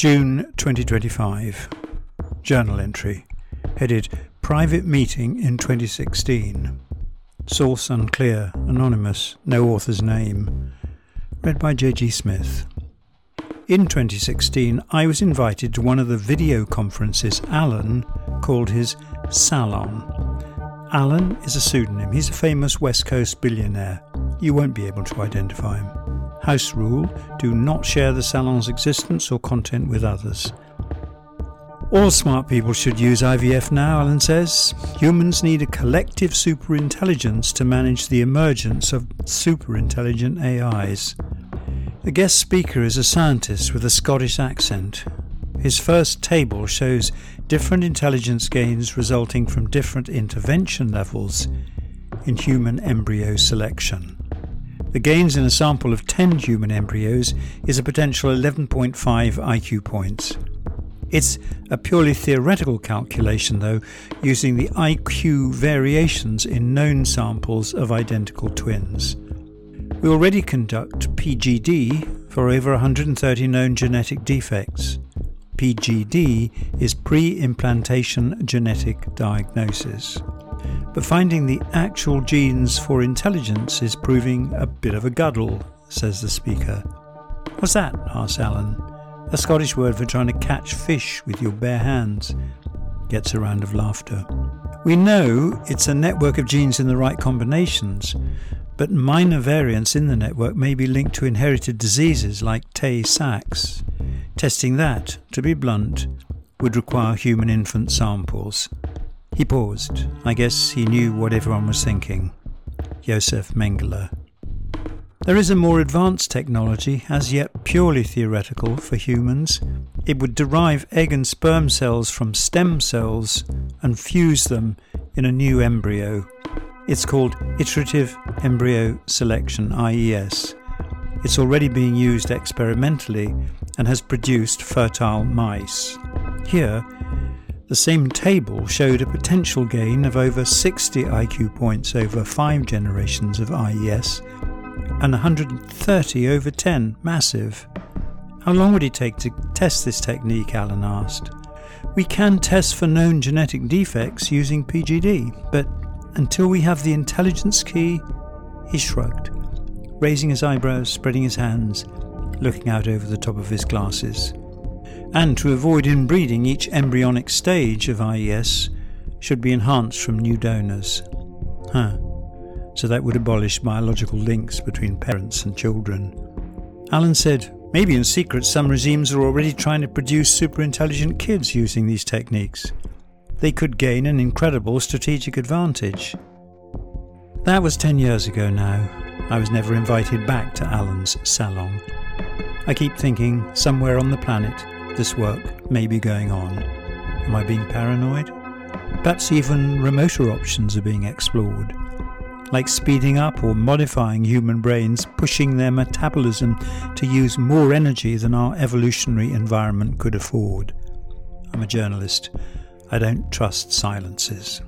June 2025. Journal entry headed Private Meeting in 2016. Source unclear, anonymous, no author's name. Read by J.G. Smith. In 2016, I was invited to one of the video conferences Alan called his Salon. Alan is a pseudonym. He's a famous West Coast billionaire. You won't be able to identify him. House rule do not share the salon's existence or content with others. All smart people should use IVF now, Alan says. Humans need a collective superintelligence to manage the emergence of superintelligent AIs. The guest speaker is a scientist with a Scottish accent. His first table shows different intelligence gains resulting from different intervention levels in human embryo selection. The gains in a sample of 10 human embryos is a potential 11.5 IQ points. It's a purely theoretical calculation, though, using the IQ variations in known samples of identical twins. We already conduct PGD for over 130 known genetic defects. PGD is pre implantation genetic diagnosis. But finding the actual genes for intelligence is proving a bit of a guddle, says the speaker. What's that? asks Alan. A Scottish word for trying to catch fish with your bare hands. Gets a round of laughter. We know it's a network of genes in the right combinations, but minor variants in the network may be linked to inherited diseases like Tay Sachs. Testing that, to be blunt, would require human infant samples. He paused. I guess he knew what everyone was thinking. Josef Mengele. There is a more advanced technology, as yet purely theoretical, for humans. It would derive egg and sperm cells from stem cells and fuse them in a new embryo. It's called Iterative Embryo Selection, IES. It's already being used experimentally and has produced fertile mice. Here, the same table showed a potential gain of over 60 IQ points over five generations of IES and 130 over 10, massive. How long would it take to test this technique? Alan asked. We can test for known genetic defects using PGD, but until we have the intelligence key, he shrugged, raising his eyebrows, spreading his hands, looking out over the top of his glasses and to avoid inbreeding, each embryonic stage of IES should be enhanced from new donors. Huh. So that would abolish biological links between parents and children. Alan said, maybe in secret some regimes are already trying to produce super intelligent kids using these techniques. They could gain an incredible strategic advantage. That was 10 years ago now. I was never invited back to Alan's salon. I keep thinking, somewhere on the planet, this work may be going on. Am I being paranoid? Perhaps even remoter options are being explored, like speeding up or modifying human brains, pushing their metabolism to use more energy than our evolutionary environment could afford. I'm a journalist. I don't trust silences.